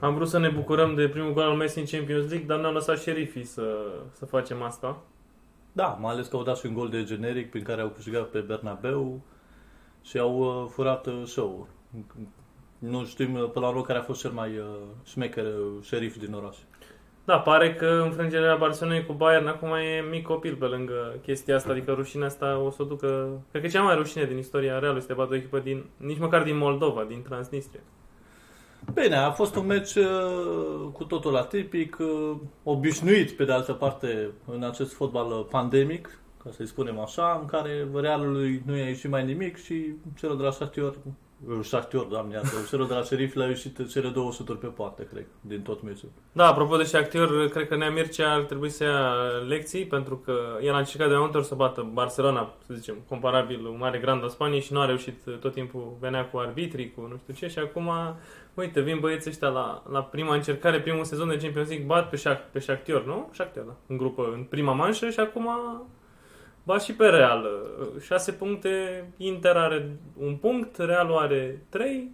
Am vrut să ne bucurăm de primul gol al Messi în Champions League, dar ne-au lăsat șerifii să, să facem asta. Da, mai ales că au dat și un gol de generic prin care au câștigat pe Bernabeu și au uh, furat uh, show-ul. Nu știm uh, până la urmă care a fost cel mai uh, șmecher uh, șerif din oraș. Da, pare că înfrângerea Barcelonei cu Bayern acum e mic copil pe lângă chestia asta, adică rușinea asta o să o ducă... Cred că cea mai rușine din istoria reală este bată o echipă din, nici măcar din Moldova, din Transnistria. Bine, a fost un meci uh, cu totul atipic, uh, obișnuit pe de altă parte în acest fotbal uh, pandemic, ca să-i spunem așa, în care Realului nu i-a ieșit mai nimic și celor de la Shakhtyor, uh, Shakhtyor, doamne, iată, celor de la Sheriff le-au ieșit cele două suturi pe poartă, cred, din tot meciul. Da, apropo de Shakhtar, cred că Nea Mircea ar trebui să ia lecții, pentru că el a încercat de mai multe ori să bată Barcelona, să zicem, comparabil un mare grand al Spaniei și nu a reușit tot timpul, venea cu arbitrii, cu nu știu ce, și acum, uite, vin băieții ăștia la, la prima încercare, primul sezon de Champions League, bat pe, Shak, pe Shakhtar, nu? Shakhtar, da, în grupă, în prima manșă și acum bat și pe Real. Șase puncte, Inter are un punct, Realul are trei,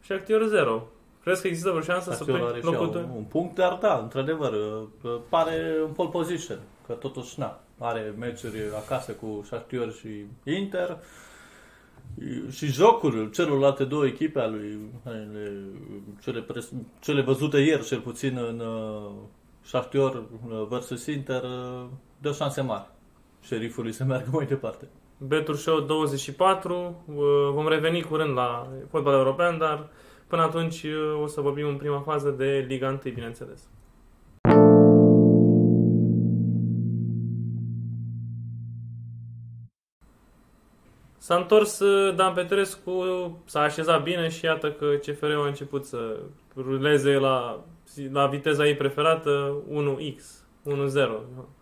Shakhtar 0. Crezi că există vreo șansă să Shakhtyor are pleci și ea locul un, doi? un punct, dar da, într-adevăr, uh, pare în pole position, că totuși, na, are meciuri acasă cu Shakhtyor și Inter, și jocul celorlalte două echipe ale lui, ale, cele, pres, cele văzute ieri, cel puțin în uh, Shakhtyor uh, versus Inter, uh, dă șanse mari șerifului să meargă mai departe. Betur Show 24, uh, vom reveni curând la fotbal european, dar până atunci uh, o să vorbim în prima fază de Liga 1, bineînțeles. S-a întors uh, Dan Petrescu, s-a așezat bine și iată că CFR-ul a început să ruleze la, la viteza ei preferată 1x, 1-0.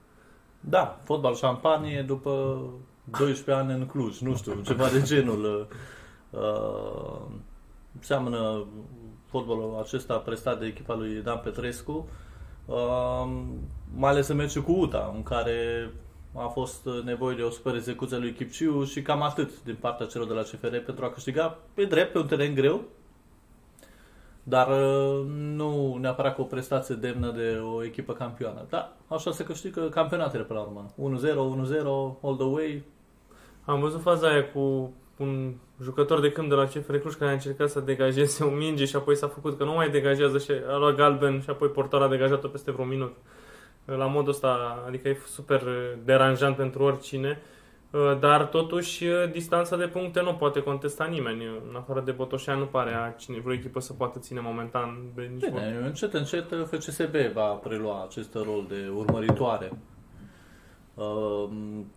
Da, fotbal șampanie după 12 ani în Cluj, nu știu, ceva de genul. Uh, seamănă fotbalul acesta prestat de echipa lui Dan Petrescu, uh, mai ales în meciul cu UTA, în care a fost nevoie de o super execuție a lui Chipciu și cam atât din partea celor de la CFR pentru a câștiga pe drept, pe un teren greu, dar uh, nu neapărat cu o prestație demnă de o echipă campioană. Da, așa se câștigă campionatele până la urmă. 1-0, 1-0, all the way. Am văzut faza aia cu un jucător de câmp de la CFR Cluj care a încercat să degajeze o minge și apoi s-a făcut că nu mai degajează și a luat galben și apoi portarul a degajat-o peste vreo minut. La modul ăsta, adică e super deranjant pentru oricine, dar totuși distanța de puncte nu poate contesta nimeni. În afară de Botoșan nu pare a cine, vreo echipă să poată ține momentan de nici vor. Bine, încet, încet FCSB va prelua acest rol de urmăritoare. Uh,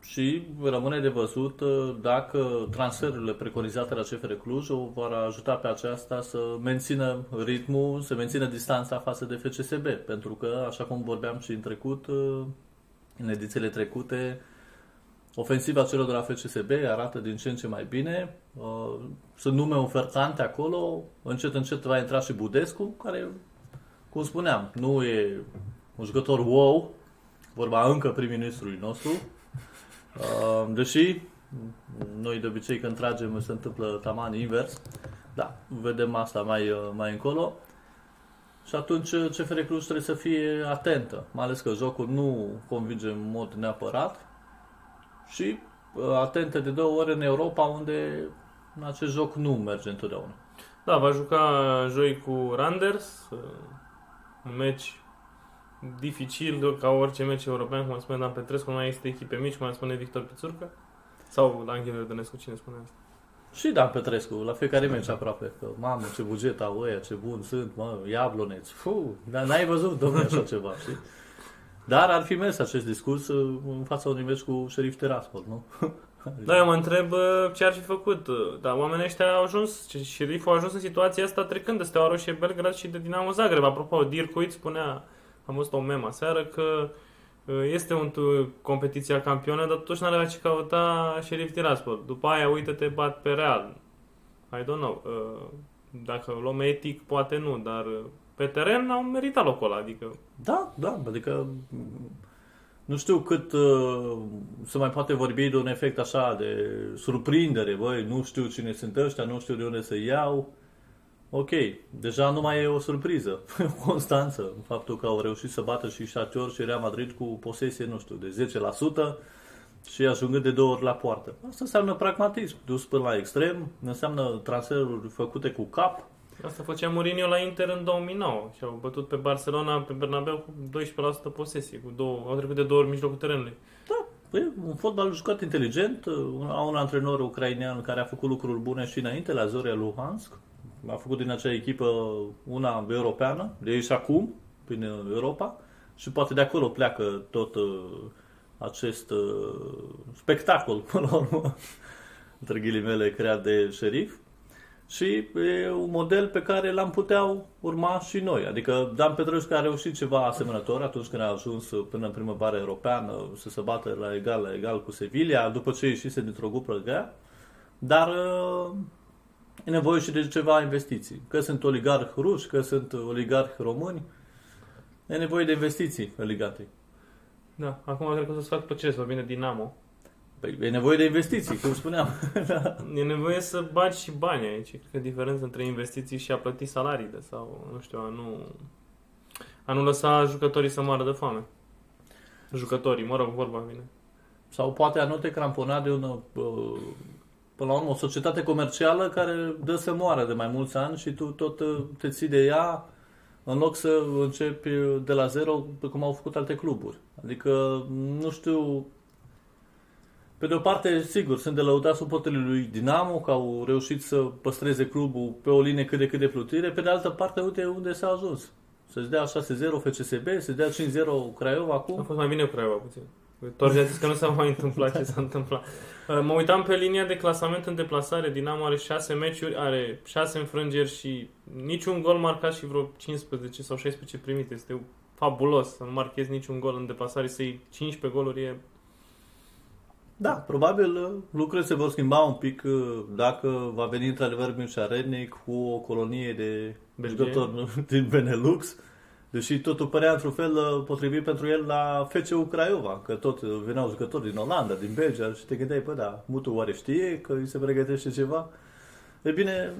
și rămâne de văzut uh, dacă transferurile preconizate la CFR Cluj o vor ajuta pe aceasta să mențină ritmul, să mențină distanța față de FCSB. Pentru că, așa cum vorbeam și în trecut, uh, în edițiile trecute, ofensiva celor de la FCSB arată din ce în ce mai bine. Uh, Sunt nume ofertante acolo, încet încet va intra și Budescu, care, cum spuneam, nu e un jucător wow, vorba încă prim-ministrului nostru, Uh, deși noi de obicei când tragem se întâmplă taman invers, da, vedem asta mai, uh, mai încolo. Și atunci CFR Cluj trebuie să fie atentă, mai ales că jocul nu convinge în mod neapărat și uh, atentă de două ori în Europa unde acest joc nu merge întotdeauna. Da, va juca joi cu Randers, uh, un meci dificil ca orice meci european, cum spune Dan Petrescu, nu mai este echipe mici, cum spune Victor Pițurcă. Sau la Angel Verdănescu, cine spune asta? Și Dan Petrescu, la fiecare meci aproape, că mamă, ce buget au ăia, ce bun sunt, mă, iabloneți, fu, dar n-ai văzut, domnule, așa ceva, știi? Dar ar fi mers acest discurs uh, în fața unui meci cu Șerif Tiraspol, nu? Da, eu mă întreb uh, ce ar fi făcut. uh, Dar oamenii ăștia au ajuns, și șeriful a ajuns în situația asta trecând de Steaua Roșie Belgrad și de Dinamo Zagreb. Apropo, Dirkuit spunea, am văzut o memă aseară, că uh, este o competiția campionă, dar totuși n-are la ce căuta Șerif Tiraspol. După aia, uite-te, bat pe Real. I don't know. uh, Dacă o luăm etic, poate nu, dar uh, pe teren au meritat locul ăla, adică Da, da, adică m, nu știu cât uh, se mai poate vorbi de un efect așa de surprindere, băi, nu știu cine sunt ăștia, nu știu de unde să iau. ok, deja nu mai e o surpriză, o constanță, faptul că au reușit să bată și Shakhtar și Real Madrid cu posesie, nu știu, de 10% și ajungând de două ori la poartă. Asta înseamnă pragmatism, dus până la extrem, înseamnă transferuri făcute cu cap, Asta făcea Mourinho la Inter în 2009 și au bătut pe Barcelona, pe Bernabeu cu 12% posesie, cu două, au trecut de două ori mijlocul terenului. Da, e un fotbal jucat inteligent, au un antrenor ucrainean care a făcut lucruri bune și înainte la Zoria Luhansk, a făcut din acea echipă una europeană, de ei și acum, prin Europa, și poate de acolo pleacă tot uh, acest uh, spectacol, până la urmă, între ghilimele, creat de șerif. Și e un model pe care l-am putea urma și noi. Adică Dan Petrescu a reușit ceva asemănător atunci când a ajuns până în primăvară europeană să se bată la egal la egal cu Sevilla, după ce ieșise dintr-o grupă grea. Dar uh, e nevoie și de ceva investiții. Că sunt oligarhi ruși, că sunt oligarhi români, e nevoie de investiții legate. Da, acum cred că o să-ți fac plăcere să vină Dinamo. Păi e nevoie de investiții, cum spuneam. E nevoie să bagi și bani aici. Cred că diferența între investiții și a plăti salariile sau, nu știu, a nu, a nu lăsa jucătorii să moară de foame. Jucătorii, mă rog, vorba vine. Sau poate a nu te crampona de un, până la urmă, o societate comercială care dă să moară de mai mulți ani și tu tot te ții de ea în loc să începi de la zero, cum au făcut alte cluburi. Adică, nu știu, pe de o parte, sigur, sunt de lăudat suporterii lui Dinamo, că au reușit să păstreze clubul pe o linie cât de cât de plutire. Pe de altă parte, uite unde s-a ajuns. Să-ți dea 6-0 FCSB, să dea 5-0 Craiova acum. A fost mai bine Craiova puțin. Torge a zis că nu s-a mai întâmplat ce s-a întâmplat. Uh, mă uitam pe linia de clasament în deplasare. Dinamo are 6 meciuri, are 6 înfrângeri și niciun gol marcat și vreo 15 sau 16 primite. Este fabulos să nu marchezi niciun gol în deplasare, să iei 15 goluri e da, probabil uh, lucrurile se vor schimba un pic uh, dacă va veni într-adevăr Mircea Rednic cu o colonie de jucători din Benelux, deși totul părea într-un fel uh, potrivit pentru el la FCU Craiova, că tot veneau jucători din Olanda, din Belgia și te gândeai, păi da, Mutu oare știe că îi se pregătește ceva? E bine,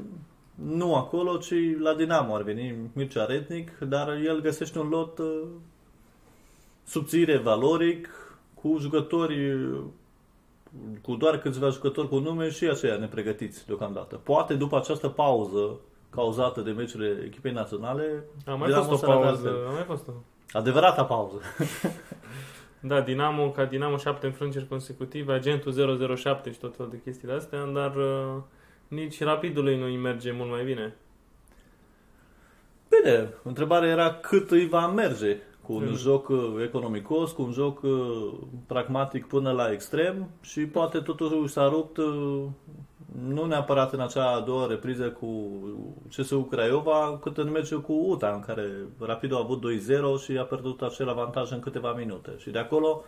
nu acolo, ci la Dinamo ar veni Mircea Rednic, dar el găsește un lot subțire, valoric, cu jucători cu doar câțiva jucători cu nume și aceia nepregătiți deocamdată. Poate după această pauză cauzată de meciurile echipei naționale... A mai fost o pauză. A mai fost o... Adevărata pauză. da, Dinamo, ca Dinamo 7 înfrângeri consecutive, agentul 007 și tot felul de chestiile astea, dar uh, nici rapidului nu îi merge mult mai bine. Bine, întrebarea era cât îi va merge cu un mm. joc uh, economicos, cu un joc uh, pragmatic până la extrem și poate totuși s-a rupt uh, nu neapărat în acea a doua repriză cu CSU Craiova, cât în meciul cu UTA, în care Rapidul a avut 2-0 și a pierdut acel avantaj în câteva minute. Și de acolo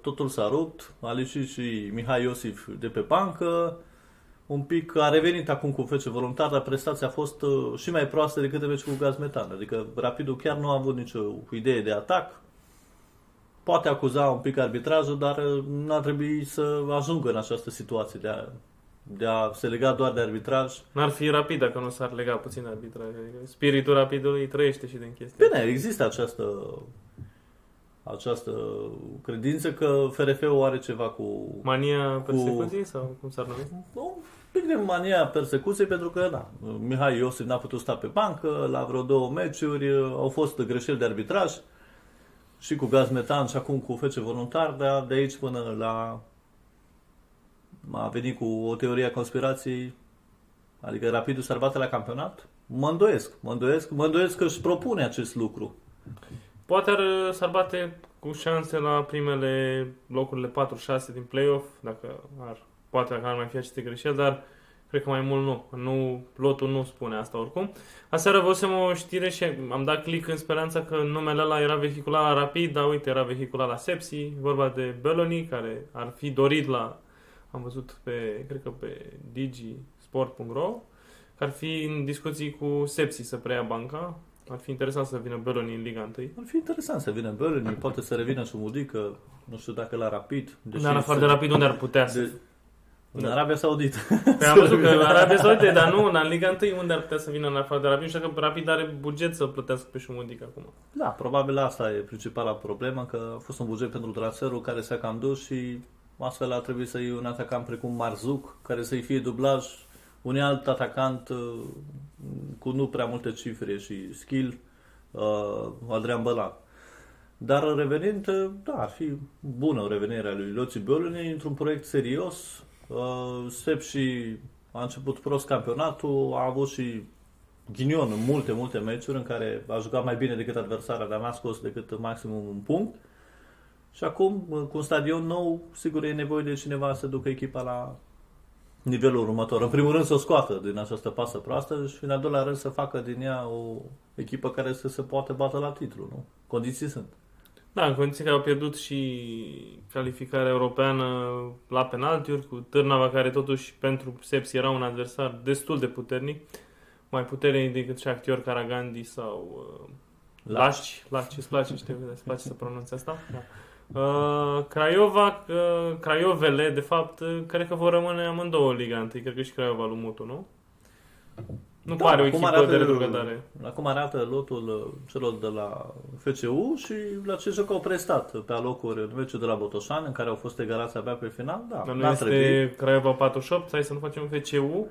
totul s-a rupt, a ieșit și Mihai Iosif de pe bancă, un pic, a revenit acum cu fece voluntar, dar prestația a fost uh, și mai proastă decât de meci cu gaz metan. Adică Rapidul chiar nu a avut nicio idee de atac. Poate acuza un pic arbitrajul, dar uh, nu ar trebui să ajungă în această situație de a, de a se lega doar de arbitraj. N-ar fi rapid dacă nu s-ar lega puțin de arbitraj. Adică spiritul rapidului trăiește și din chestia. Bine, există această această credință că FRF-ul are ceva cu... Mania persecuției cu... sau cum s-ar numi? Un pic de mania persecuției pentru că, da, Mihai Iosif n-a putut sta pe bancă, la vreo două meciuri au fost greșeli de arbitraj și cu gaz metan și acum cu fece voluntar, dar de aici până la a venit cu o teorie a conspirației, adică Rapidul s-ar bate la campionat, mă îndoiesc, mă îndoiesc, mă îndoiesc că își propune acest lucru. Poate ar, s-ar bate cu șanse la primele locurile 4-6 din play-off, dacă ar, poate că ar mai fi aceste greșeli, dar cred că mai mult nu. nu lotul nu spune asta oricum. Aseară văzusem o știre și am dat click în speranța că numele ăla era vehiculat la Rapid, dar uite, era vehiculat la Sepsi, vorba de Belloni, care ar fi dorit la, am văzut pe, cred că pe digisport.ro, că ar fi în discuții cu Sepsi să preia banca, ar fi interesant să vină Belloni în Liga 1. Ar fi interesant să vină Belloni, poate să revină și Mudică, nu știu dacă la Rapid. Dar în afară de Rapid, unde ar putea să... De... În Da. Arabia Saudită. Păi am văzut că Arabia Saudită, dar nu, în Liga 1 unde ar putea să vină în afară de Rapid, și că Rapid are buget să plătească pe Șumundic acum. Da, probabil asta e principala problemă, că a fost un buget pentru transferul care s-a cam dus și astfel a trebuit să iei un atacant precum Marzuc, care să-i fie dublaj unui alt atacant uh, cu nu prea multe cifre și skill, uh, Adrian Bălan. Dar revenind, uh, da, ar fi bună revenirea lui Loții Biolini într-un proiect serios. Uh, Sep și a început prost campionatul, a avut și ghinion în multe, multe meciuri în care a jucat mai bine decât adversarea, dar n-a scos decât maximum un punct. Și acum, cu un stadion nou, sigur e nevoie de cineva să ducă echipa la nivelul următor. În primul rând să o scoată din această pasă proastă și în al doilea rând să facă din ea o echipă care să se poată bată la titlu, nu? Condiții sunt. Da, în condiții că au pierdut și calificarea europeană la penaltiuri, cu Târnava, care totuși pentru Sepsi era un adversar destul de puternic, mai puternic decât și actior Karagandi sau uh, Lașci. Lașci, îți place, știu că îți place să pronunți asta? Da. Uh, Craiova, uh, Craiovele, de fapt, uh, cred că vor rămâne amândouă în Liga 1. Cred că și Craiova lui Mutu, nu? Nu Da, pare o acum echipă arată- de retrogradare. Acum arată lotul uh, celor de la FCU și la ce joc au prestat pe alocuri în meciul de la Botoșan, în care au fost egalați abia pe final. Da, Dar nu n-a este trebuit. Craiova 48? Hai să nu facem FCU?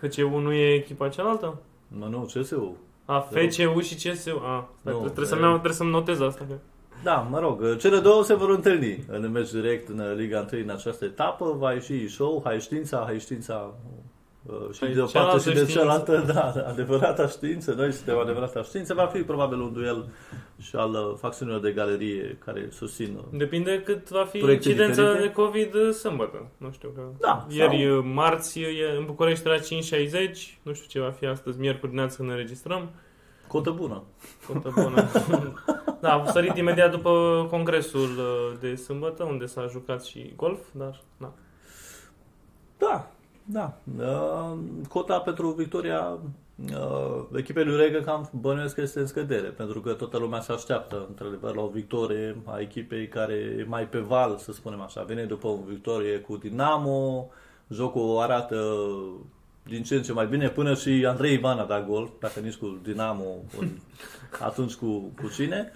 FCU nu e echipa cealaltă? Mă, nu, CSU. A, FCU și CSU. A, stai, Nu, trebuie, e- să-mi, iau- trebuie să-mi notez asta. Că... Da, mă rog, cele două se vor întâlni în meci direct în Liga 1 în această etapă. Va ieși show, hai știința, hai știința uh, și Hai de o parte și cealaltă de știință. cealaltă, da, adevărata știință, noi suntem adevărata știință. Va fi probabil un duel și al uh, facțiunilor de galerie care susțin uh, Depinde cât va fi Proiecte incidența diferite? de COVID uh, sâmbătă. Nu știu că... Da, Ieri, sau- uh, marți, e, în București era 5.60. Nu știu ce va fi astăzi, miercuri dimineață când ne înregistrăm. cotă bună. Contă bună. da, am sărit imediat după congresul uh, de sâmbătă, unde s-a jucat și golf, dar... Da. Da, da. Uh, cota pentru victoria uh, echipei lui Regă cam bănuiesc că este în scădere, pentru că toată lumea se așteaptă, într-adevăr, la o victorie a echipei care e mai pe val, să spunem așa. Vine după o victorie cu Dinamo, jocul arată din ce în ce mai bine, până și Andrei Ivan a dat gol, dacă nici cu Dinamo, un- atunci cu, cu cine.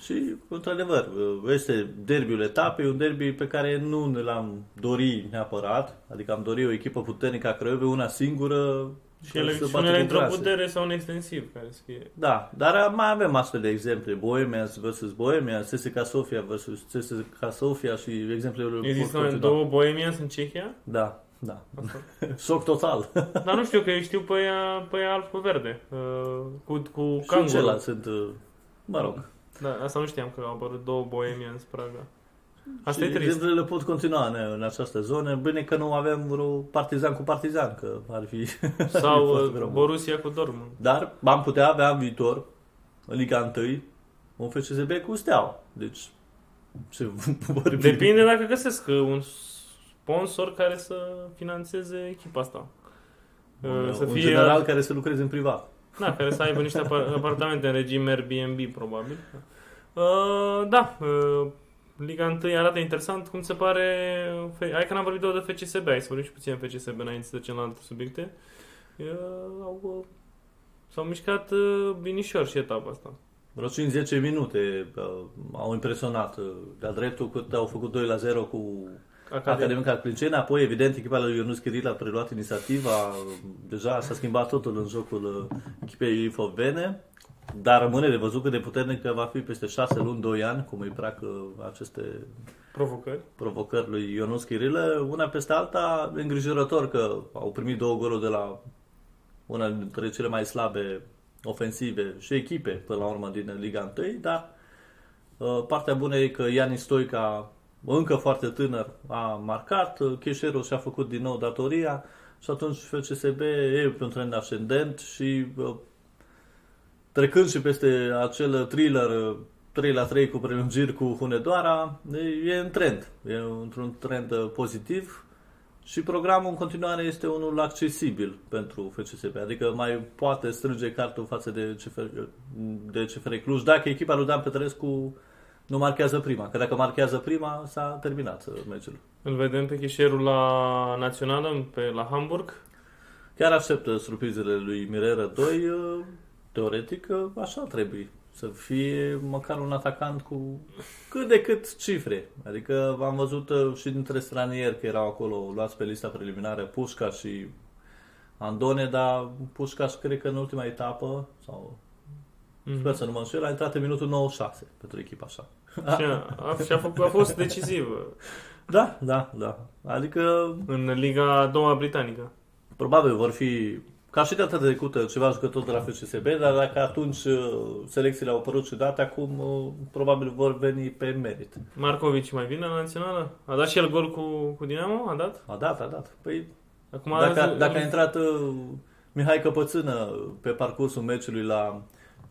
Și, într-adevăr, este derbiul etapei, un derby pe care nu ne l-am dorit neapărat, adică am dorit o echipă puternică a Craiovei, una singură, Și ele, care să și bată unele cu într-o clase. putere sau un extensiv, care să fie... Da, dar mai avem astfel de exemple. Bohemians versus Bohemians, CSKA Sofia versus CSKA Sofia și exemplele Există pot continua. două Bohemians în Cehia? Da, da. Asta. Șoc total. Dar nu știu că eu știu pe ea, pe ea alb cu verde. uh, Cu, cu și canguru. celălalt sunt, uh, mă rog. Da, asta nu știam că au apărut două Bohemians Praga. Asta și e trist. exemplele pot continua în, în această zonă. Bine că nu avem vreo partizan cu partizan, că ar fi... Sau ar fi uh, fost rău. Borussia cu Dortmund. Dar am putea avea în viitor, în Liga 1, un FCSB cu Steaua. Deci, ce vorbim? Depinde dacă găsesc uh, un sponsor care să financeze echipa asta. Uh, Un, Să un fie, general care să lucreze în privat. Da, care să aibă niște apar- apartamente în regim Airbnb, probabil. Uh, da, uh, Liga 1 arată interesant. Cum se pare... Fe- Hai că n-am vorbit doar de FCSB, hai să vorbim și puțin de FCSB înainte să trecem la alte subiecte. Uh, au, uh, s-au mișcat uh, binișor și etapa asta. Vreo 5-10 minute uh, au impresionat. Uh, de-a dreptul cât au făcut 2 la 0 cu Academia. Academica Clinceni, apoi evident echipa lui Ionuț Chiril a preluat inițiativa, deja s-a schimbat totul în jocul uh, echipei Ilfovene, dar rămâne de văzut cât de puternică va fi peste 6 luni, 2 ani, cum îi plac uh, aceste Provocări. provocări lui Ionuț Chirilă, una peste alta, îngrijorător că au primit două goluri de la una dintre cele mai slabe ofensive și echipe, până la urmă, din Liga 1, dar uh, partea bună e că Iani Stoica, încă foarte tânăr, a marcat, uh, Cheșeru și-a făcut din nou datoria și atunci FCSB e pe un trend ascendent și uh, trecând și peste acel thriller uh, 3 la 3 cu prelungiri cu Hunedoara, e- e în trend, e într-un trend uh, pozitiv și programul în continuare este unul accesibil pentru FCSB, adică mai poate strânge cartul față de CFR, de CFR Cluj dacă echipa lui Dan Petrescu nu marchează prima. Că dacă marchează prima, s-a terminat uh, meciul. Îl vedem pe chișerul la Națională, pe, la Hamburg. Chiar aștept surprizele lui Mirera 2. uh, Teoretic, uh, așa trebuie. Să fie măcar un atacant cu cât de cât cifre. Adică am văzut uh, și dintre stranieri că erau acolo luați pe lista preliminară Pușcaș și Andone, dar Pușcaș cred că în ultima etapă, sau Mhm. sper să nu mă înșel, a intrat în minutul 96 pentru echipa așa. Și a, a, și a, făcut, a fost decisiv Da, da, da. Adică în Liga a doua britanică. probabil vor fi ca și data trecută ceva jucători de la FCSB, dar dacă atunci uh, selecțiile au apărut ciudate, acum uh, probabil vor veni pe merit. Marcovici mai vine la Națională? A dat și el gol cu, cu Dinamo? A dat? A dat, a dat. Păi Acum dacă, dacă a intrat uh, Mihai Căpățână pe parcursul meciului la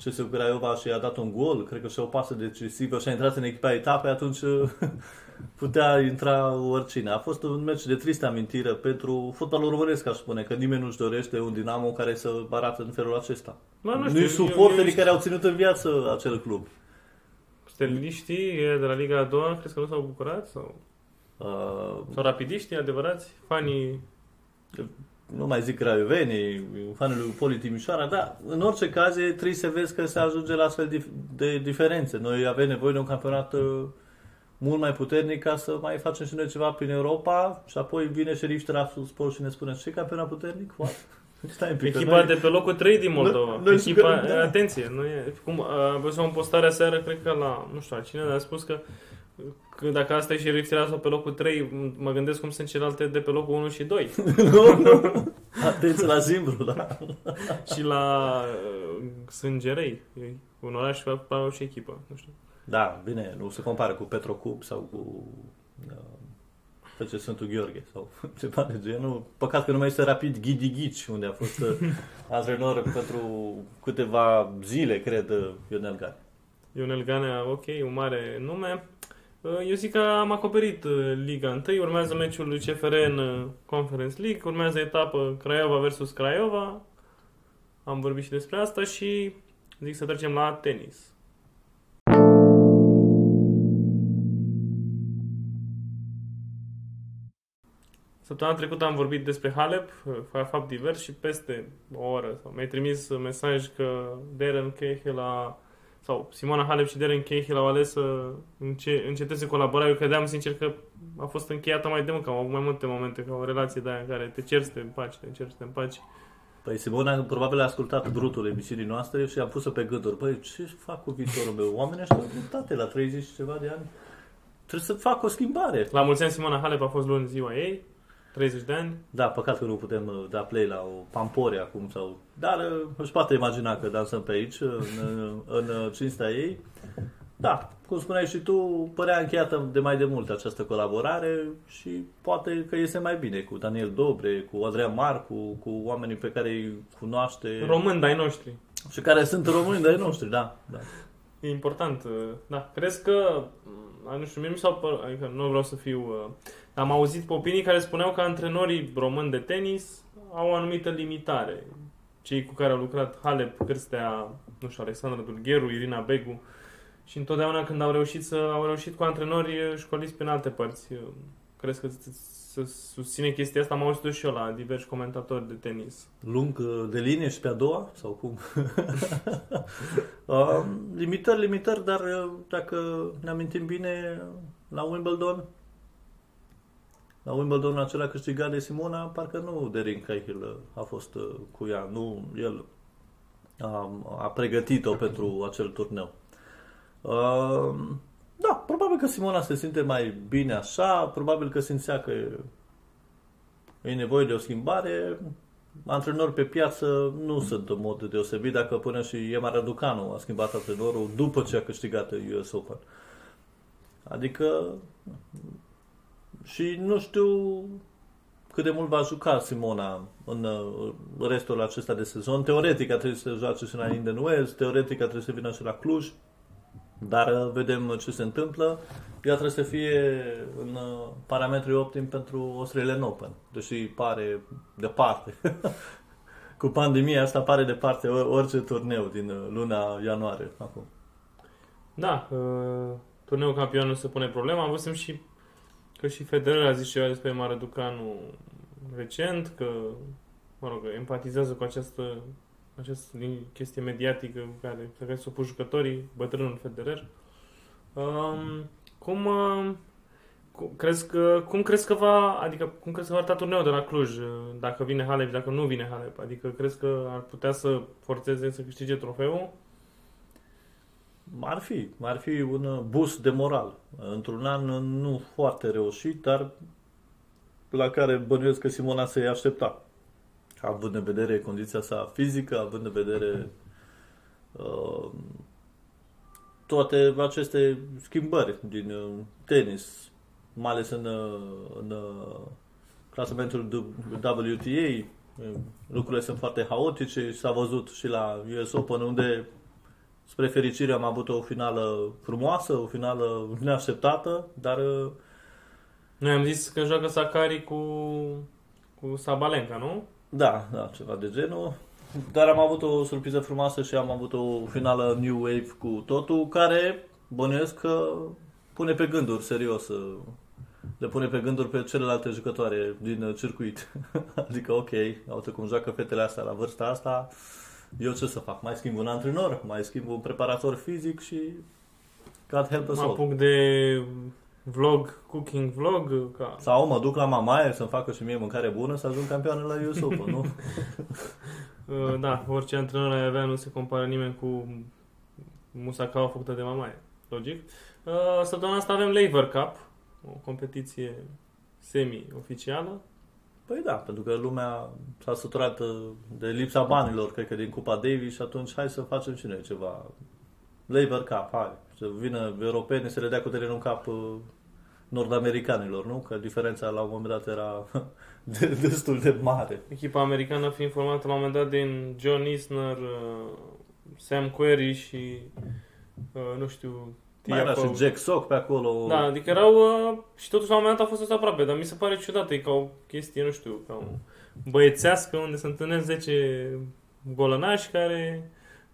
CSU Craiova și a dat un gol, cred că și o pasă decisivă și a intrat în echipa etapei, atunci uh, putea intra oricine. A fost un meci de tristă amintire pentru fotbalul românesc, aș spune, că nimeni nu-și dorește un Dinamo care să arată în felul acesta. Bă, nu Nu știu, i eu- suporterii eu- care au ținut în viață acel club. Steliștii e de la Liga a doua, crezi că nu s-au bucurat? Sau, Uh, sau rapidiștii adevărați? Fanii... nu mai zic raiovenii, fanul lui Poli Timișoara, dar în orice caz e trist să vezi că se ajunge la astfel dif- de diferențe. Noi avem nevoie de un campionat uh, mult mai puternic ca să mai facem și noi ceva prin Europa și apoi vine șerif Trabzonspor și ne spune ce campionat puternic? What? Stai un pic, că Echipa noi- de pe locul 3 din Moldova. Noi- noi Echipa, jucăm, da. atenție, nu e, cum, a văzut o postare aseară, cred că la, nu știu la cine, dar a spus că, că dacă asta e și Riftirea sau pe locul 3, mă gândesc cum sunt celelalte de pe locul 1 și 2. nu, nu. Atenție la Zimbru, da? și la uh, Sângerei, e un oraș pe pe și echipă, nu știu. Da, bine, nu se compară cu Petrocub sau cu uh, face Sfântul Gheorghe sau ceva de genul. Păcat că nu mai este rapid Ghidi Ghici, unde a fost uh, antrenor pentru câteva zile, cred, uh, Ionel Gani. Ionel Ganea, ok, un mare nume. Uh, Eu zic că am acoperit uh, Liga 1, urmează meciul lui CFR în uh, Conference League, urmează etapă Craiova versus Craiova. Am vorbit și despre asta și zic să trecem la tenis. Săptămâna trecută am vorbit despre Halep, uh, fapt divers și peste o oră sau mi-ai trimis uh, mesaj că Darren Cahill a sau Simona Halep și Darren Cahill au ales să înce- înceteze colaborarea. Eu credeam sincer că a fost încheiată mai demult, că au avut mai multe momente ca o relație de aia în care te cerți să te împaci, te ceri să te împaci. Păi Simona probabil a ascultat brutul emisiunii noastre și a pus-o pe gânduri. Păi ce fac cu viitorul meu? Oamenii ăștia au dreptate la 30 și ceva de ani. Trebuie să fac o schimbare. La mulți ani Simona Halep a fost luni ziua ei, 30 de ani. Da, păcat că nu putem uh, da play la o pampore acum sau... Dar uh, își poate imagina că dansăm pe aici, în, în, în uh, cinstea ei. Da, cum spuneai și tu, părea încheiată de mai de mult această colaborare și poate că iese mai bine cu Daniel Dobre, cu Adrian Marcu, cu oamenii pe care îi cunoaște Români de ai noștri. și care sunt români de ai noștri, da. da. E important, uh, da. Crezi că, mm, nu știu, mie mi s-au părut, adică nu vreau să fiu... uh, Am auzit pe opinii care spuneau că antrenorii români de tenis au o anumită limitare. Cei cu care au lucrat Halep, Cârstea, nu știu, Alexandra Dulgheru, Irina Begu și întotdeauna când au reușit să au reușit cu antrenori uh, școliți prin alte părți. Uh, Crezi că să susține chestia asta? Am auzit și eu la diversi comentatori de tenis. Lung uh, de linie și pe a doua? Sau cum? uh, limitări, limitări, dar uh, dacă ne amintim bine, la Wimbledon, la Wimbledon acela câștigat de Simona, parcă nu Derin Cahill a fost uh, cu ea, nu el a, a pregătit-o pentru acel turneu. Uh, da, probabil că Simona se simte mai bine așa, probabil că simțea că e nevoie de o schimbare. Antrenori pe piață nu sunt în mod deosebit, dacă până și Ema Raducanu a schimbat antrenorul după ce a câștigat US Open. Adică și nu știu cât de mult va juca Simona în uh, restul acesta de sezon. Teoretic a trebuit să joace și la Indian Wells, teoretic a trebuit să vină și la Cluj, dar uh, vedem ce se întâmplă. Ea trebuie să fie în uh, parametrii optim pentru Australian Open, deși pare departe. Cu pandemia asta pare departe or- orice turneu din uh, luna ianuarie acum. Da, uh, turneul campionul se pune problema. Am văzut și că și Federer a zis ceva despre Maraducanu recent, că, mă rog, empatizează cu această, această chestie mediatică care, pe care s-o pus jucătorii, bătrânul Federer. Um, cum, uh, cum, crezi că, cum crezi că va, adică cum crezi că va arăta turneul de la Cluj, uh, dacă vine Halep, dacă nu vine Halep? Adică crezi că ar putea să forțeze să câștige trofeul? Ar fi, ar fi un boost de moral. Într-un an nu foarte reușit, dar la care bănuiesc că Simona se aștepta. Având în vedere condiția sa fizică, având în vedere uh, toate aceste schimbări din uh, tenis, mai ales în, uh, în uh, clasamentul WTA, lucrurile sunt foarte haotice și s-a văzut și la US Open unde spre fericire am avut o finală frumoasă, o finală neașteptată, dar... Noi am zis că joacă Sakari cu, cu Sabalenka, nu? Da, da, ceva de genul. Dar am avut o surpriză frumoasă și am avut o finală New Wave cu totul, care bănuiesc că pune pe gânduri, serios, le pune pe gânduri pe celelalte jucătoare din circuit. adică, ok, uite cum joacă fetele astea la vârsta asta, eu ce să fac? Mai schimb un antrenor, mai schimb un preparator fizic și God help us Mă all. apuc de vlog, cooking vlog. Ca... Sau mă duc la mamaie să-mi facă și mie mâncare bună să ajung campioană la US Open, nu? Uh, da, orice antrenor ai avea nu se compară nimeni cu musacaua făcută de mamaie. Logic. Uh, Săptămâna asta avem Laver Cup, o competiție semi-oficială. Păi da, pentru că lumea s-a săturat uh, de lipsa banilor, cred că din Cupa Davis și atunci hai să facem și noi ceva. Labor Cup, hai. Să vină europenii să le dea cu teren în cap uh, nord-americanilor, nu? Că diferența la un moment dat era de- destul de mare. Echipa americană fiind formată la un moment dat din John Isner, uh, Sam Query și uh, nu știu, Mai era Tiafoe. și Jack Sock pe acolo. Da, adică erau uh, și totuși la un moment dat a fost asta aproape, dar mi se pare ciudat, e ca o chestie, nu știu, ca o băiețească unde se întâlnesc 10 golănași care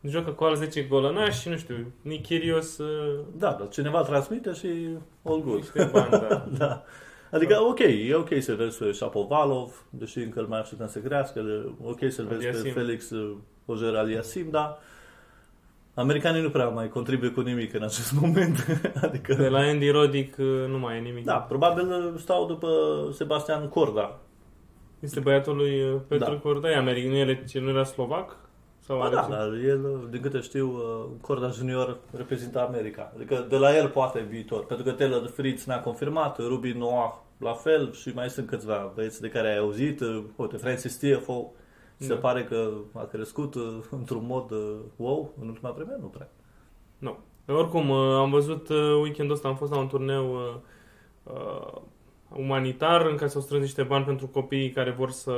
joacă cu alți 10 golănași și nu știu, Nick Kyrgios uh, Da, dar cineva transmite și all good. niște bani, da. da. Adică, ok, e ok să vezi pe Shapovalov, deși încă îl mai așteptăm să crească, e ok să-l vezi pe Aliasim. Felix uh, Oger Aliasim, dar americanii nu prea mai contribuie cu nimic în acest moment. adică, De la Andy Roddick uh, nu mai e nimic. da, probabil uh, stau după Sebastian Corda. Este băiatul lui uh, Petru Da. da. Cordai, american, nu era, ce, nu era slovac? Sau Ba are da, ce? dar el, uh, din câte știu, uh, Corda Junior reprezintă America. Adică de la el poate viitor. Pentru că Taylor Fritz ne-a confirmat, Ruby Noah la fel și mai sunt câțiva băieți de care ai auzit. uh, Uite, Francis Tiafoe, se Da. pare că a crescut uh, într-un mod uh, wow în ultima vreme, nu prea. Nu. Oricum, uh, am văzut uh, weekendul ăsta, am fost la un turneu uh, uh, umanitar în care s-au strâns niște bani pentru copiii care vor să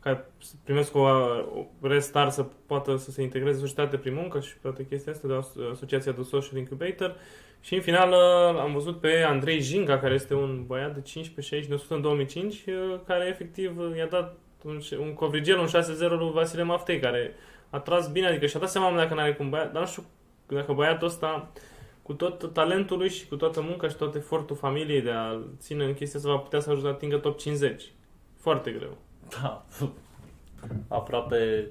care să primesc o, o restart să poată să se integreze în societate prin muncă și toate chestia asta de la Asociația de Social Incubator. Și în final uh, am văzut pe Andrei Jinga, care este un băiat de 15 6 născut în 2005, uh, care efectiv uh, i-a dat un, un covrigel, un 6-0 lui Vasile Maftei, care a tras bine, adică și-a dat seama dacă n-are cum băiat, dar nu știu dacă băiatul ăsta cu tot talentul lui și cu toată munca și tot efortul familiei de a ține în chestia asta va putea să ajungă să atingă top 50. Foarte greu. Da, aproape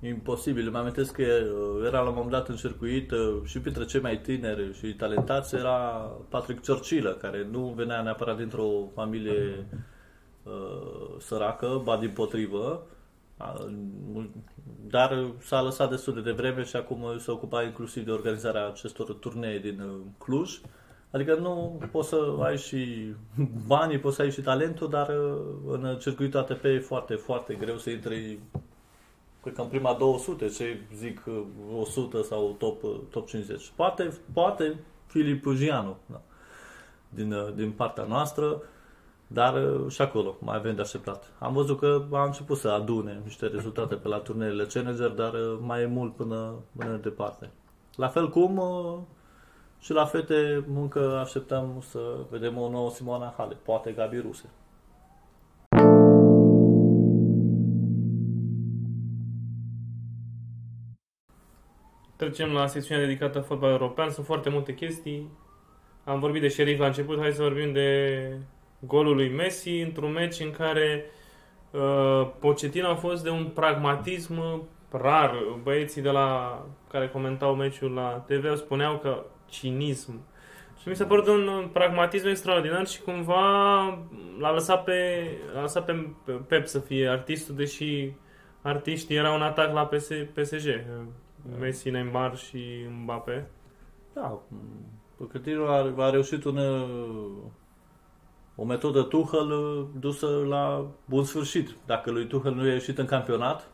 imposibil. Îmi amintesc că uh, era la un moment dat în circuit uh, și printre cei mai tineri și talentați era Patrick Ciorcilă, care nu venea neapărat dintr-o familie uh, săracă, ba din potrivă, uh, dar s-a lăsat destul de devreme și acum se ocupa inclusiv de organizarea acestor turnee din uh, Cluj. Adică nu poți să ai și banii, poți să ai și talentul, dar uh, în circuitul ATP e foarte, foarte greu să intri cred că în prima 200, ce zic uh, 100 sau top, uh, top 50. Poate, poate Filip Pugianu da, din, uh, din partea noastră, dar uh, și acolo mai avem de așteptat. Am văzut că a început să adune niște rezultate pe la turneele Challenger, dar uh, mai e mult până, până departe. La fel cum uh, și la fete încă așteptăm să vedem o nouă Simona Halep, poate Gabi Ruse. Trecem la secțiunea dedicată fotbal european. Sunt foarte multe chestii. am vorbit de șerif la început, hai să vorbim de golul lui Messi într-un meci în care uh, Pochettino a fost de un pragmatism rar. Băieții de la care comentau meciul la TV spuneau că cinism. Și mi s-a părut un pragmatism extraordinar și cumva l-a lăsat pe, l-a lăsat pe Pep să fie artistul, deși artiștii erau un atac la PS, PSG. Messi, Neymar și Mbappé. Da, Pochettino a, a reușit un, o metodă Tuchel dusă la bun sfârșit. Dacă lui Tuchel nu i-a ieșit în campionat,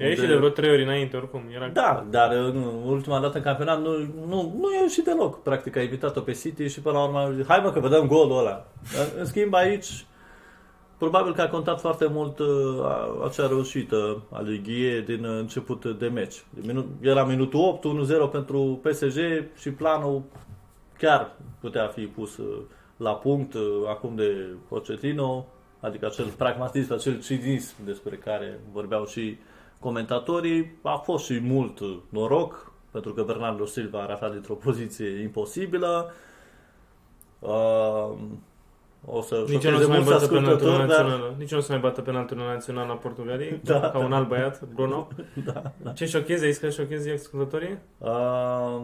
E unde... de vreo trei ori înainte, oricum. Era... Da, dar în ultima dată în campionat nu, nu, nu i-a ieșit deloc. Practic a invitat-o pe City și până la urmă a zis, hai mă că vă dăm golul ăla. În schimb aici, probabil că a contat foarte mult uh, acea reușită a lui Ghie din început de meci. Minut, era minutul 8, 1-0 pentru PSG și planul chiar putea fi pus uh, la punct uh, acum de Pochettino, adică acel pragmatism, acel cinism despre care vorbeau și comentatorii. A fost și mult noroc, pentru că Bernardo Silva a ratat dintr-o poziție imposibilă. Uh, o să nici nu se mai bată penaltul dar... național. Nici nu se mai bată penaltul național la Portugalia, da, ca un alt băiat, Bruno. da, da. Ce șochezi? Ai zis că șochezi ascultătorii? Uh,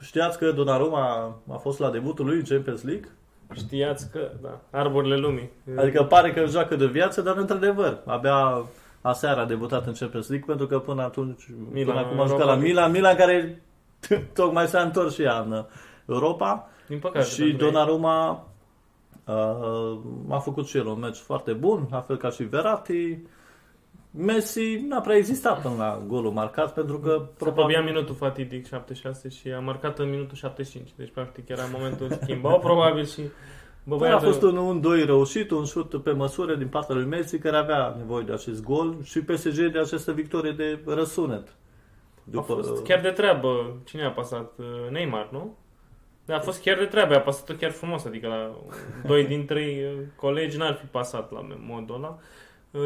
știați că Donnarumma a fost la debutul lui în Champions League? Știați că, da, arborile lumii. Adică pare că joacă de viață, dar într-adevăr, abia aseară a debutat în Champions League, pentru că până atunci, Milan, până acum a jucat la Milan, Milan care tocmai s-a întors și ea în Europa. Din păcate, și Donnarumma uh, a făcut și el un meci foarte bun, la fel ca și Verratti. Messi n-a prea existat până la golul marcat pentru că... Probabil... minutul fatidic 76 și a marcat în minutul 75. Deci practic era momentul schimbau probabil și... Bă, bă, a fost un, un doi reușit, un șut pe măsură din partea lui Messi care avea nevoie de acest gol și PSG de această victorie de răsunet. După... A fost chiar de treabă. Cine a pasat? Neymar, nu? Da, a fost chiar de treabă, a pasat chiar frumos, adică la doi din trei colegi n-ar fi pasat la modul ăla.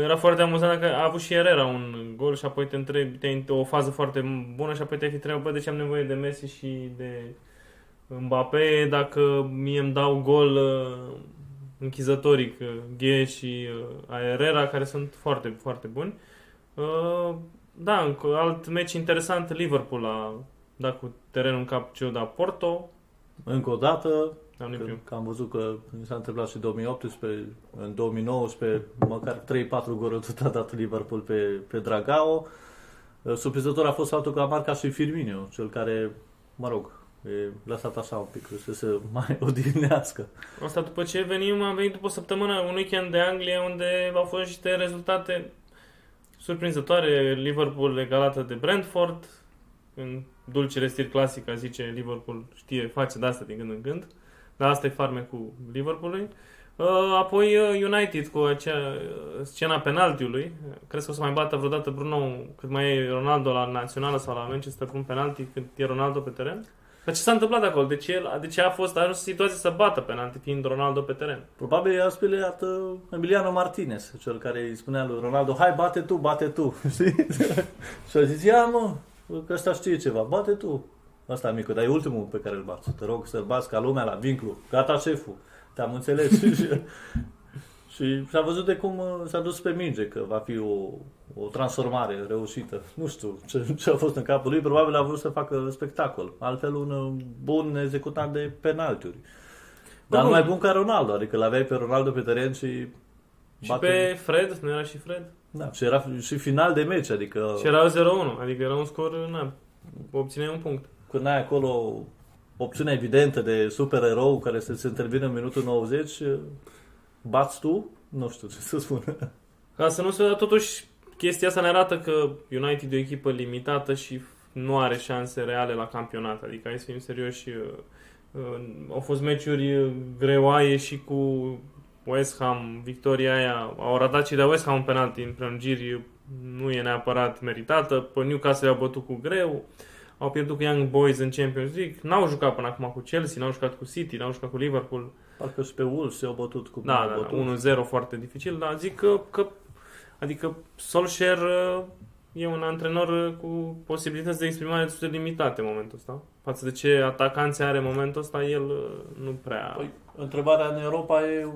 Era foarte amuzant că a avut și Herrera un gol și apoi te întrebi, te o fază foarte bună și apoi te-ai fi întrebat, bă, de ce am nevoie de Messi și de Mbappé, dacă mie îmi dau gol uh, închizătoric, Ghe și uh, Herrera, care sunt foarte, foarte buni. Uh, da, alt meci interesant, Liverpool a dat cu terenul în cap Ciuda Porto. Încă o dată, Că am văzut că s-a întâmplat și în 2018, în 2019, măcar 3-4 goluri tot a dat Liverpool pe, pe Dragao. Surprinzător a fost faptul că a marcat și Firmino, cel care, mă rog, e lăsat așa un pic, să se mai odihnească. Asta după ce venim, am venit după o săptămână, un weekend de Anglia, unde au fost niște rezultate surprinzătoare. Liverpool egalată de Brentford, în dulcele stil clasic, zice Liverpool, știe, face de asta din când în când. Dar asta e farme cu Liverpoolului. Uh, apoi uh, United cu acea uh, scena penaltiului. Crezi că o să mai bată vreodată Bruno cât mai e Ronaldo la națională sau la Manchester cu un penalti cât e Ronaldo pe teren? Dar ce s-a întâmplat acolo? De ce, el, de ce a fost a ajuns situația să bată penalti fiind Ronaldo pe teren? Probabil i-a speleat Emiliano Martinez, cel care îi spunea lui Ronaldo, hai bate tu, bate tu. și a zis, ia mă, că ăsta știe ceva, bate tu. Asta mică, dar e ultimul pe care îl bați. Te rog să-l bați ca lumea la vinclu. Gata, șeful. Te-am înțeles. și s-a văzut de cum uh, s-a dus pe minge, că va fi o, o transformare reușită. Nu știu ce, ce a fost în capul lui. Probabil a vrut să facă spectacol. Altfel un uh, bun executant de penaltiuri. Dar nu mai bun ca Ronaldo. Adică l-aveai pe Ronaldo pe teren și... Și bate... pe Fred? Nu era și Fred? Da, și era și final de meci, adică... Și era 0-1, adică era un scor, na, obțineai un punct când ai acolo opțiunea evidentă de super erou care să se intervine în minutul 90, bați tu? Nu știu ce să spun. Ca să nu se totuși chestia asta ne arată că United e o echipă limitată și nu are șanse reale la campionat. Adică hai să fim serioși. Uh, uh, au fost meciuri greoaie și cu West Ham, victoria aia, au ratat și de West Ham un penalti în prelungiri, nu e neapărat meritată, pe Newcastle au bătut cu greu, au pierdut cu Young Boys în Champions League, n-au jucat până acum cu Chelsea, n-au jucat cu City, n-au jucat cu Liverpool. Parcă și pe Wolves s-au bătut cu Da, da, 1-0 foarte dificil, dar zic că, că adică Solskjaer uh, e un antrenor cu posibilități de exprimare destul de limitate în momentul ăsta. Față de ce atacanți are în momentul ăsta, el uh, nu prea... Păi, întrebarea în Europa e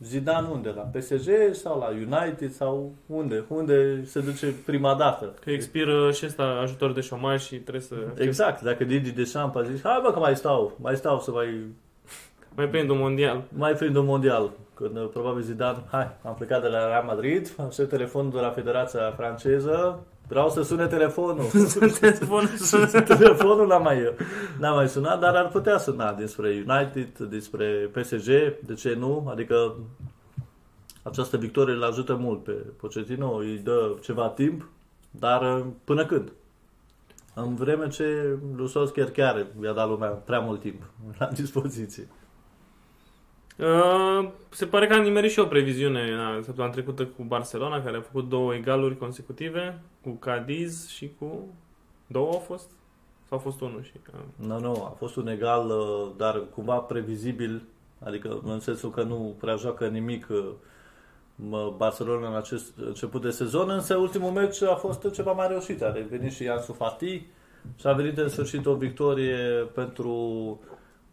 Zidane unde? La PSG sau la United sau unde? Unde se duce prima dată? Că expiră și ăsta ajutor de șomaj și trebuie să... Exact, dacă Digi de Champ a zis, hai bă că mai stau, mai stau să mai, Mai prind un mondial. mai prind un mondial. Când uh, probabil Zidane, hai, am plecat de la Real Madrid, am să telefonul de la Federația franceză, vreau să sune telefonul. Telefonul sună. telefonul n-a mai, n-a mai sunat, dar ar putea suna despre United, despre PSG, de ce nu? Adică această victorie îl ajută mult pe Pochettino, îi dă ceva timp, dar uh, până când? În vreme ce lui Solskjaer chiar i-a dat lumea prea mult timp la dispoziție. Uh, se pare că am nimerit și o previziune na, săptămâna trecută cu Barcelona, care a făcut două egaluri consecutive, cu Cadiz și cu... Două au fost? Sau a fost unul și... Uh, Nu, nu, a fost un egal, uh, dar cumva previzibil, adică în sensul că nu prea joacă nimic uh, mă, Barcelona în acest început de sezon, însă ultimul meci a fost ceva mai reușit. A revenit și Ansu Fati și a venit în sfârșit o victorie pentru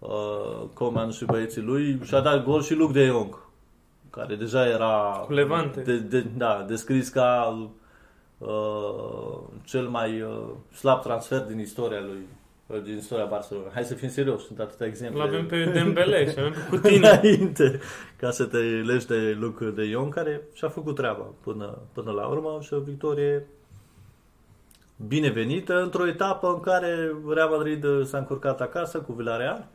uh, Coman și băieții lui și a dat gol și Luc de Jong, care deja era Cu Levante. de, de, da, descris ca uh, cel mai uh, slab transfer din istoria lui uh, din istoria Barcelona. Hai să fim serioși, sunt atâtea exemple. Îl avem pe Dembele și avem pe Coutinho. înainte ca să te legi de Luc de Ion, care și-a făcut treaba până, până la urmă și o victorie binevenită într-o etapă în care Real Madrid s-a încurcat acasă cu Villarreal.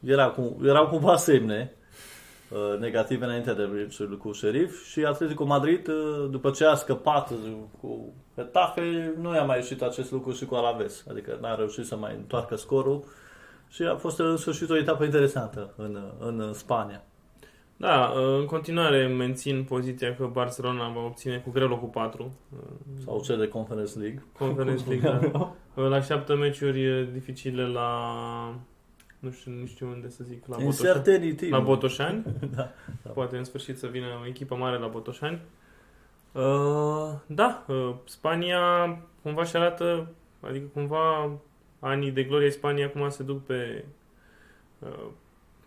Era cu, erau cumva semne uh, negative înainte de meciul cu Sheriff și Atletico Madrid, uh, după ce a scăpat uh, cu Getafe, nu i-a mai ieșit acest lucru și cu Alaves. Adică n-a reușit să mai întoarcă scorul și a fost în sfârșit o etapă interesantă în, în Spania. Da, uh, în continuare mențin poziția că Barcelona va obține cu greu locul 4. Sau cel de Conference League. Conference League, da. Îl așteaptă meciuri uh, dificile la... Nu știu, nu știu unde să zic, la Botoșani. Uncertainty. La Botoșani. Da, da. Poate în sfârșit să vină o echipă mare la Botoșani. Uh, da, uh, Spania cumva și arată, adică cumva anii de glorie Spania acum se duc pe... Uh,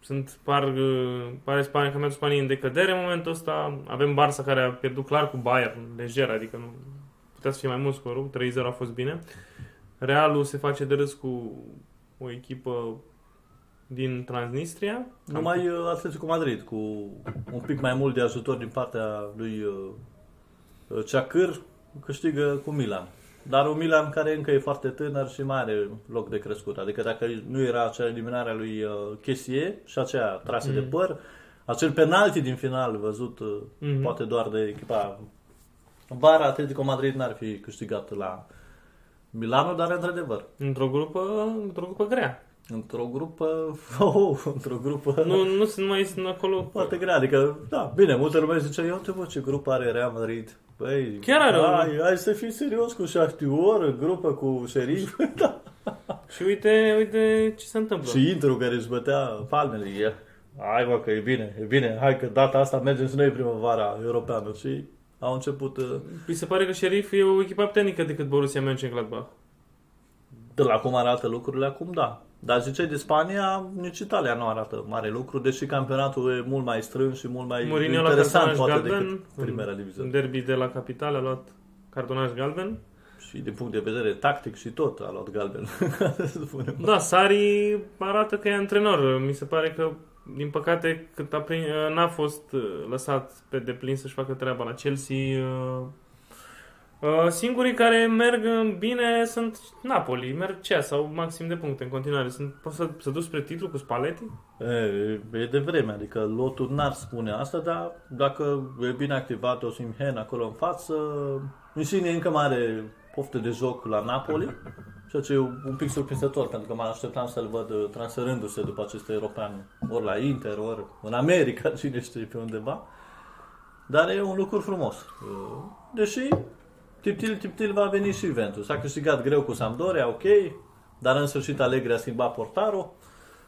sunt, par, uh, pare Spania, campionatul Spaniei în decădere în momentul ăsta. Avem Barça care a pierdut clar cu Bayern, lejer, adică nu putea să fie mai mult scorul, 3-0 a fost bine. Realul se face de râs cu o echipă din Transnistria. Numai uh, Atletico Madrid, cu un pic mai mult de ajutor din partea lui uh, Ceacâr, câștigă cu Milan. Dar un Milan care încă e foarte tânăr și mai are loc de crescut. Adică dacă nu era acea eliminare a lui uh, Chessie și aceea trase mm. de păr, acel penalti din final văzut uh, Mhm. poate doar de echipa Vara Atletico Madrid n-ar fi câștigat la Milano, dar într-adevăr, Într-o grupă, într-o grupă grea. Într-o grupă, oh, într-o grupă Nu, nu sunt mai sunt acolo. foarte grea, adică, da, bine, multă lume zice, eu te văd ce grupă are Real Madrid. Băi, Chiar are o- hai, hai să fii serios cu Shakhtyor, în grupă cu Sheriff da. Și uite, uite ce se întâmplă. și Intru care își bătea palmele. E, hai mă că e bine, e bine, hai că data asta mergem și noi primăvara europeană. Și au început uh, Mi se pare că Sheriff e o echipă puternică decât Borussia Mönchengladbach. De la cum arată lucrurile acum, da. Dar ziceai de Spania, nici Italia nu arată mare lucru, deși campionatul e mult mai strâns și mult mai Mourinho la interesant cartonaj poate galben. decât primera În diviziune. derby de la capitală a luat cartonaj galben. Și din punct de vedere tactic și tot a luat galben. Să spunem. Da, Sari arată că e antrenor. Mi se pare că, din păcate, cât a prin, n-a fost uh, lăsat pe deplin să-și facă treaba la Chelsea. Uh, uh, Singurii care merg bine sunt Napoli, merg cea sau maxim de puncte în continuare. Sunt, poți să, să duci spre titlu cu Spalletti? E, e de vreme, adică lotul n-ar spune asta, dar dacă e bine activat o Simhen acolo în față, Insigne încă mai are poftă de joc la Napoli, ceea ce e un pic surprinzător, pentru că mă așteptam să-l văd uh, transferându-se după acest european, ori la Inter, ori în America, cine știe pe undeva. Dar e un lucru frumos. Uh, Deși, tiptil, tiptil va veni și Juventus. A câștigat greu cu Sampdoria, ok, dar în sfârșit Allegri a schimbat portarul.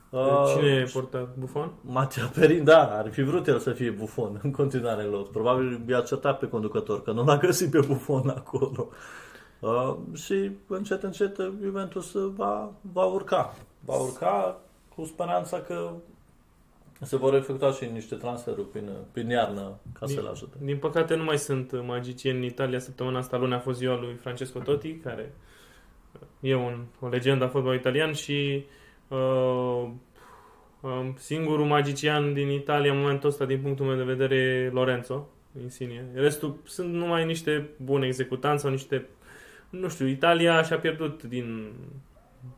Uh, Cine e portat? Buffon? Matia Perin, da, ar fi vrut el să fie bufon în continuare în lot. Probabil i-a certat pe conducător, că nu l-a găsit pe bufon acolo. Uh, și încet, încet Juventus va, va urca. Va urca cu speranța că se vor efectua și niște transferuri prin, prin iarnă ca din, să-l ajute. Din păcate nu mai sunt magicieni în Italia. Săptămâna asta, luna a fost ziua lui Francesco Totti, care e un, o legendă a fotbalului italian și uh, uh, singurul magician din Italia în momentul ăsta, din punctul meu de vedere, e Lorenzo Insigne. Restul sunt numai niște buni executanți sau niște... Nu știu, Italia și-a pierdut din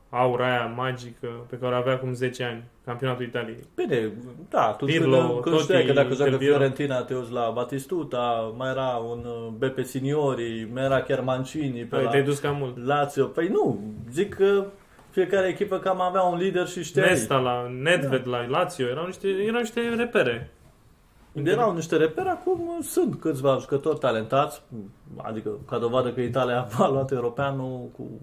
aura aia magică pe care o avea acum 10 ani, campionatul Italiei. Bine, da, tu Pirlo, când, când Totti, știai că dacă joacă Del Piero. Fiorentina te uiți la Batistuta, mai era un uh, Beppe Signori, mai era chiar Mancini pe Păi, la te-ai dus cam mult. Lazio. Păi nu, zic că fiecare echipă cam avea un lider și știai. Nesta la Nedved, la Lazio, erau niște, erau niște repere. Erau niște repere, acum sunt câțiva jucători talentați, adică ca dovadă că Italia a luat europeanul cu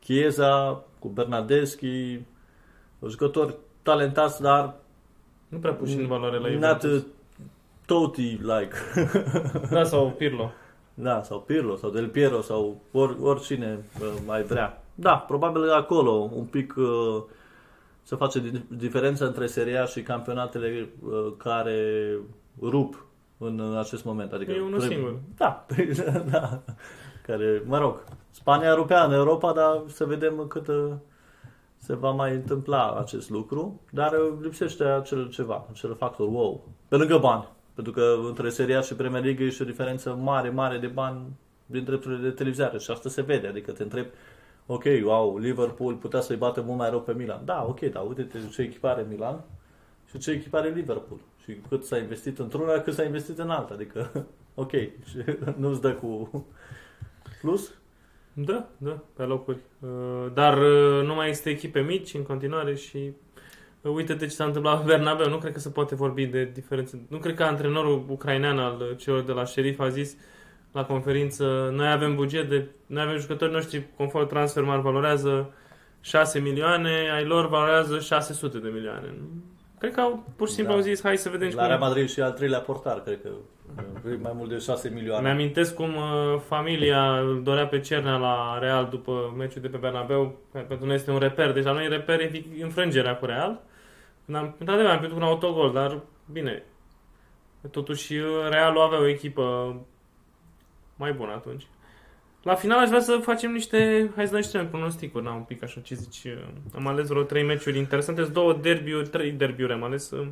Chiesa, cu Bernardeschi, jucători talentați, dar Nu prea puși în valoare la not Juventus. uh, Totti-like. Da, sau Pirlo. Da, sau Pirlo, sau Del Piero, sau or, oricine uh, mai vrea. Da, probabil acolo un pic uh, se face di- diferența între Serie A și campionatele uh, care rup în acest moment. Adică E unul trebuie- singur. Da, da. Care, mă rog, Spania rupea în Europa, dar să vedem cât uh, se va mai întâmpla acest lucru, dar uh, lipsește acel ceva, acel factor wow. Pe lângă bani, pentru că între Serie A și Premier League e și o diferență mare, mare de bani din drepturile de televizare și asta se vede, adică te întreb ok, wow, Liverpool putea să-i bată mult mai rău pe Milan. Da, ok, dar uite-te ce echipare Milan și ce echipare Liverpool. Și cât s-a investit într-una, cât s-a investit în alta. Adică, ok, și nu-ți dă cu plus. Da, da, pe locuri. Uh, Dar uh, nu mai există echipe mici în continuare și uh, uite-te ce s-a întâmplat la Bernabeu. Nu cred că se poate vorbi de diferențe. Nu cred că antrenorul ucrainean al uh, celor de la Sheriff a zis la conferință noi avem buget de... Noi avem jucători noștri conform Transfermarkt valorează 6 milioane, ai lor valorează 600 de milioane. Cred că au, pur și simplu Da. au zis hai să vedem La Real cum... Madrid și al treilea portar, cred că uh, mai mult de 6 milioane. Mi-amintesc cum uh, familia îl dorea pe Cernea la Real după meciul de pe Bernabeu, care pentru noi este un reper, deja noi reper e înfrângerea cu Real. Când am, într-adevăr, am pierdut un autogol, dar bine, totuși uh, Realul avea o echipă mai bună atunci. La final aș vrea să facem niște, hai să dăm niște pronosticuri, na, un pic așa, ce zici, uh, am ales vreo trei meciuri interesante, sunt două derbiuri, trei derbiuri am ales, uh,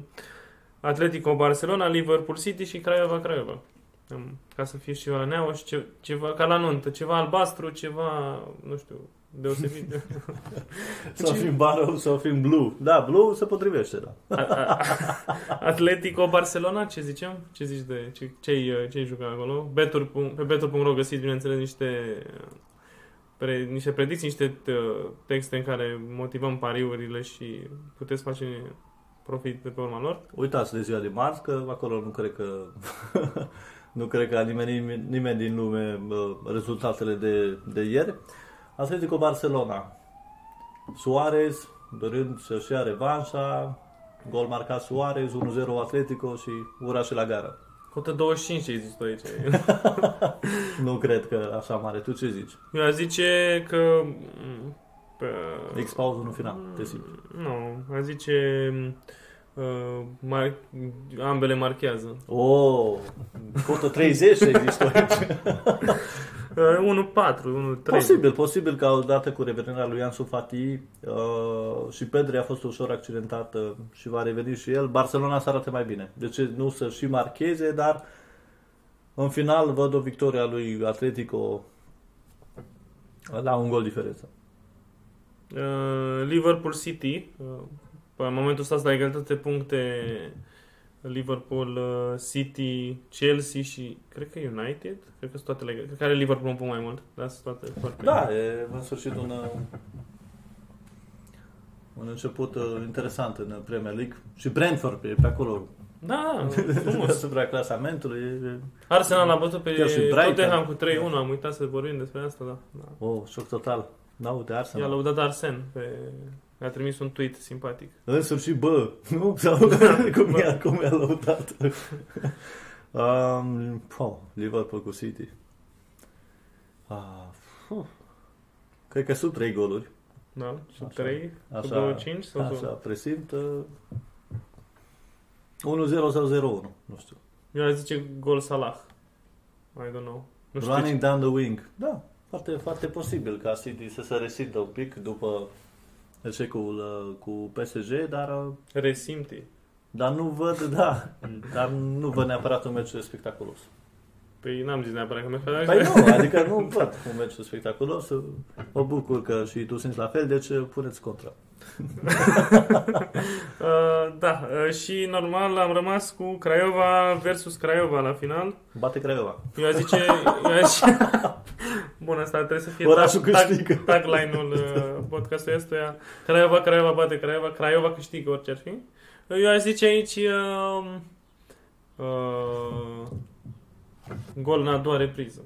Atletico Barcelona, Liverpool City și Craiova Craiova. Am- Ca să fie și ceva neaua și ce, ceva ca la nuntă, ceva albastru, ceva, nu știu, deosebit. Sau fim barrow, sau fim blue. Da, blue se potrivește, da. A- a- Atletico Barcelona, ce zicem? Ce zici de ce, ce-i, ce-i jucat acolo? Betur, pe betur.ro găsiți, bineînțeles, niște pre, niște predicții, niște uh, texte în care motivăm pariurile și puteți face profit de pe urma lor. Uitați de ziua de marți, că acolo nu cred că nu cred că a nimeni, nimeni din lume bă, rezultatele de, de ieri. Atletico Barcelona. Suarez, dorind să-și ia revanșa, gol marcat Suarez, 1-0 Atletico și ura și la gară. Cotă 25 ce zici tu aici. Nu cred că așa mare. Tu ce zici? Eu aș zice că... m, Pe, X pauză în final, te simți. nu, aș zice... Uh, mar, ambele marchează. Oh, cotă 30 ai zis tu aici. Uh, 1-4, 1-3. Posibil, posibil că odată cu revenirea lui Ansu Fati uh, și Pedri a fost ușor accidentată și va reveni și el, Barcelona să arate mai bine. Deci nu să și marcheze, dar în final văd o victorie a lui Atletico la un gol diferență. Uh, Liverpool City. Uh, în momentul ăsta la egalitate de puncte Liverpool, uh, City, Chelsea și cred că United. Cred că sunt toate legate. Cred că are Liverpool un punct mai mult. Dar sunt toate foarte Da, e în sfârșit un, uh, un început uh, interesant în Premier League. Și Brentford e pe acolo Da, frumos. deasupra clasamentului. E- Arsenal a bătut pe Chiar și Brighton. Tottenham cu 3-1. Am uitat să vorbim despre asta, da. da. Oh, șoc total. Da, uite, I-a Arsenal. lăudat Arsen pe... A trimis un tweet simpatic. În sfârșit, bă, nu? Sau cum i-a, cum i-a lăudat? um, oh, Liverpool cu City. Ah, Cred că sunt trei goluri. Da, și Așa. 3, Așa, 2-5 sau așa, 2? presimt. uh, 1-0 sau 0-1, nu știu. Eu aș zice gol Salah. I don't know. Nu știu Running down the wing. Da, foarte, foarte posibil ca City să se resimtă un pic după eșecul uh, cu PSG, dar, uh, ce resimte. dar nu văd, da, dar nu văd neapărat un meci spectaculos. Păi n-am zis neapărat că mi-a Păi nu, adică nu văd un meci spectaculos. Mă bucur că și tu simți la fel, deci uh, puneți contra. Uh, da, uh, și normal am rămas cu Craiova versus Craiova la final. Bate Craiova. Eu aș zice... Eu aș... Bun, asta trebuie să fie Orașul tag, tag, câștigă. tagline-ul uh, podcastului ăstuia. Craiova, Craiova bate Craiova, Craiova câștigă orice ar fi. Eu aș zice aici... Uh, uh, gol în a doua repriză.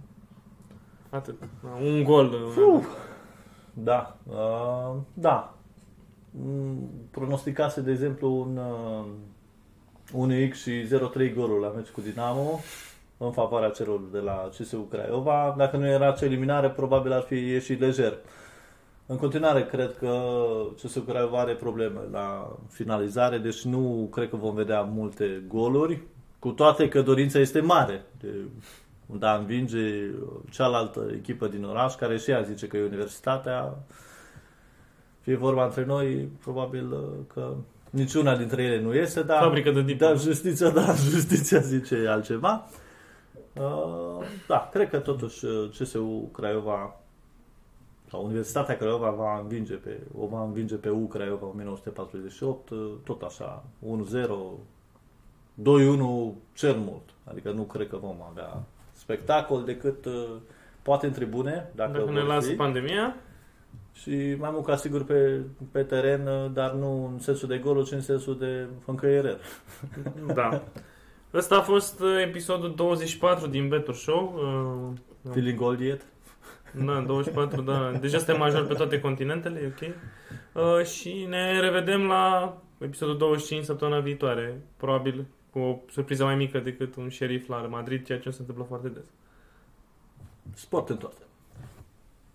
Atât. Da, Un gol. uh, Uf. Da, uh, da. Mm, Pronosticase, de exemplu, un, uh, 1x și 0-3 golul la meci cu Dinamo în favoarea celor de la CSU Craiova. Dacă nu era acea eliminare, probabil ar fi ieșit lejer. În continuare, cred că CSU Craiova are probleme la finalizare, deci nu cred că vom vedea multe goluri, cu toate că dorința este mare de de a învinge cealaltă echipă din oraș, care și ea zice că e universitatea. Fie vorba între noi, probabil uh, că niciuna dintre ele nu este, dar, Fabrică de diplome. dar justiția, da, justiția zice altceva. Uh, da, cred că totuși uh, CSU Craiova sau Universitatea Craiova va învinge pe, o va învinge pe U Craiova 1948, uh, tot așa, 1-0, 2-1 cel mult. Adică nu cred că vom avea spectacol decât uh, poate în tribune, dacă, Dacă ne vor lasă fi. pandemia. Și mai mult ca sigur pe, pe teren, uh, dar nu în sensul de goluri, ci în sensul de încăiereri. Da. Ăsta a fost uh, episodul 24 din Better Show. Uh, Feeling gold yet? Da, 24, da. Deja suntem major pe toate continentele, e ok. Uh, și ne revedem la episodul 25 săptămâna viitoare. Probabil cu o surpriză mai mică decât un șerif la Madrid, ceea ce se întâmplă foarte des. Sport în toate.